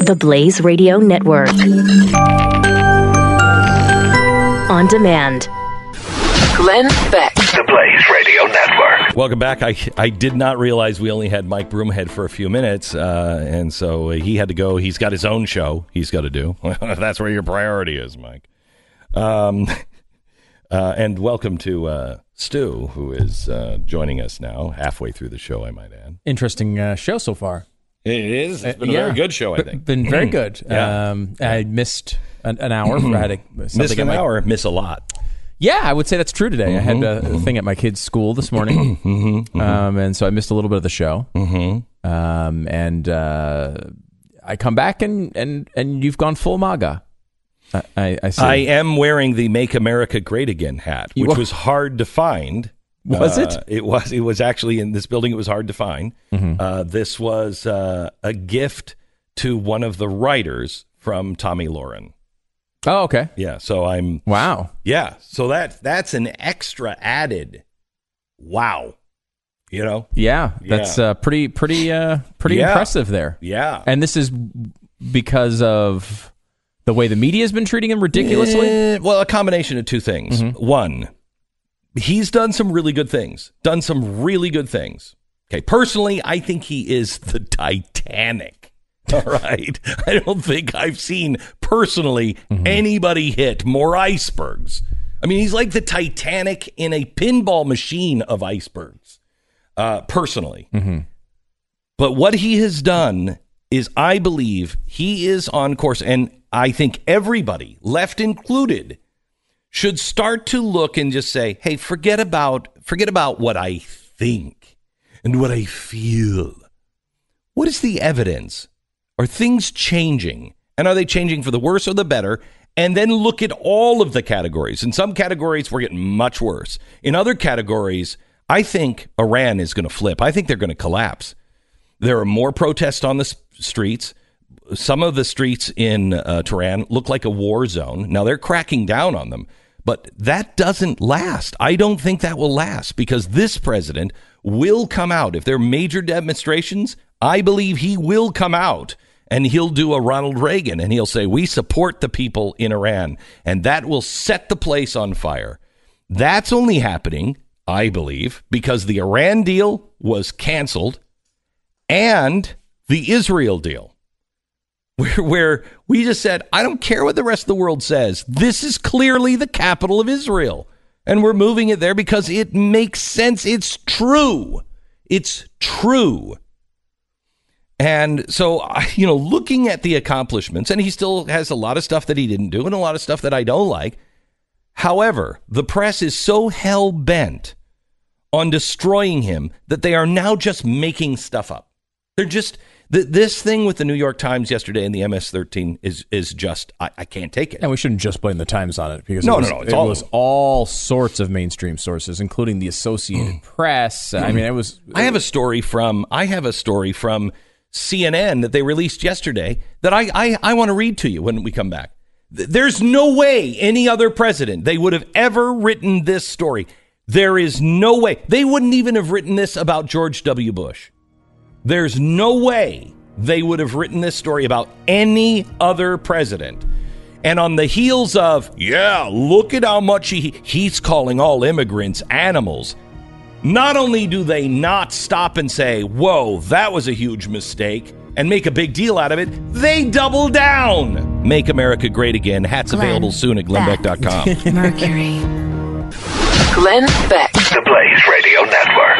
The Blaze Radio Network. On demand. Glenn Beck. The Blaze Radio Network. Welcome back. I I did not realize we only had Mike Broomhead for a few minutes, uh, and so he had to go. He's got his own show he's got to do. That's where your priority is, Mike. Um, uh, and welcome to uh, Stu, who is uh, joining us now, halfway through the show, I might add. Interesting uh, show so far. It is. It's been Uh, a yeah. very good show, I think. Been very good. Yeah. Um, I missed an, an hour. I had a, Missed an my- hour, miss a lot. Yeah, I would say that's true today. I had a, Mm-hmm. thing at my kid's school this morning, um, and so I missed a little bit of the show. Mm-hmm. Um, and uh, I come back and, and, and you've gone full MAGA. I, I, I see. I am wearing the "Make America Great Again" hat, which was hard to find. Was Uh, it? It was. It was actually in this building. It was hard to find. Mm-hmm. Uh, this was uh, a gift to one of the writers from Tomi Lahren. oh, okay. Yeah. So I'm. Wow. Yeah. So that that's an extra added. Wow. You know. Yeah, that's Yeah. uh, pretty pretty uh, pretty Yeah. impressive there. Yeah. And this is because of the way the media has been treating him ridiculously. Eh, well, a combination of two things. Mm-hmm. One, he's done some really good things. Done some really good things. Okay, personally, I think he is the Titanic. All right. I don't think I've seen personally Mm-hmm. anybody hit more icebergs. I mean, he's like the Titanic in a pinball machine of icebergs, uh, personally. Mm-hmm. But what he has done is, I believe, he is on course. And I think everybody, left included, should start to look and just say, hey, forget about forget about what I think and what I feel. What is the evidence? Are things changing? And are they changing for the worse or the better? And then look at all of the categories. In some categories, we're getting much worse. In other categories, I think Iran is going to flip. I think they're going to collapse. There are more protests on the streets. Some of the streets in uh, Tehran look like a war zone. Now they're cracking down on them, but that doesn't last. I don't think that will last because this president will come out. If there are major demonstrations, I believe he will come out and he'll do a Ronald Reagan and he'll say, We support the people in Iran. And that will set the place on fire. That's only happening, I believe, because the Iran deal was canceled and the Israel deal, where, where we just said, I don't care what the rest of the world says. This is clearly the capital of Israel. And we're moving it there because it makes sense. It's true. It's true. And so, you know, looking at the accomplishments, and he still has a lot of stuff that he didn't do and a lot of stuff that I don't like. However, the press is so hell bent on destroying him that they are now just making stuff up. They're just th- this thing with the New York Times yesterday and the MS-13 is is just I, I can't take it. And we shouldn't just blame the Times on it because No, it was, no, no, it's it all was all sorts of mainstream sources, including the Associated Press. I mean, it was. Mm. I have a story from I have a story from CNN that they released yesterday that I I, I want to read to you when we come back. There's no way any other president they would have ever written this story. There is no way they wouldn't even have written this about George W. Bush. There's no way they would have written this story about any other president. And on the heels of, yeah, look at how much he he's calling all immigrants animals. Not only do they not stop and say, "Whoa, that was a huge mistake," and make a big deal out of it, they double down. Make America great again. Hats Glenn available soon at glennbeck.com. Mercury. Glenn Beck. The Blaze Radio Network.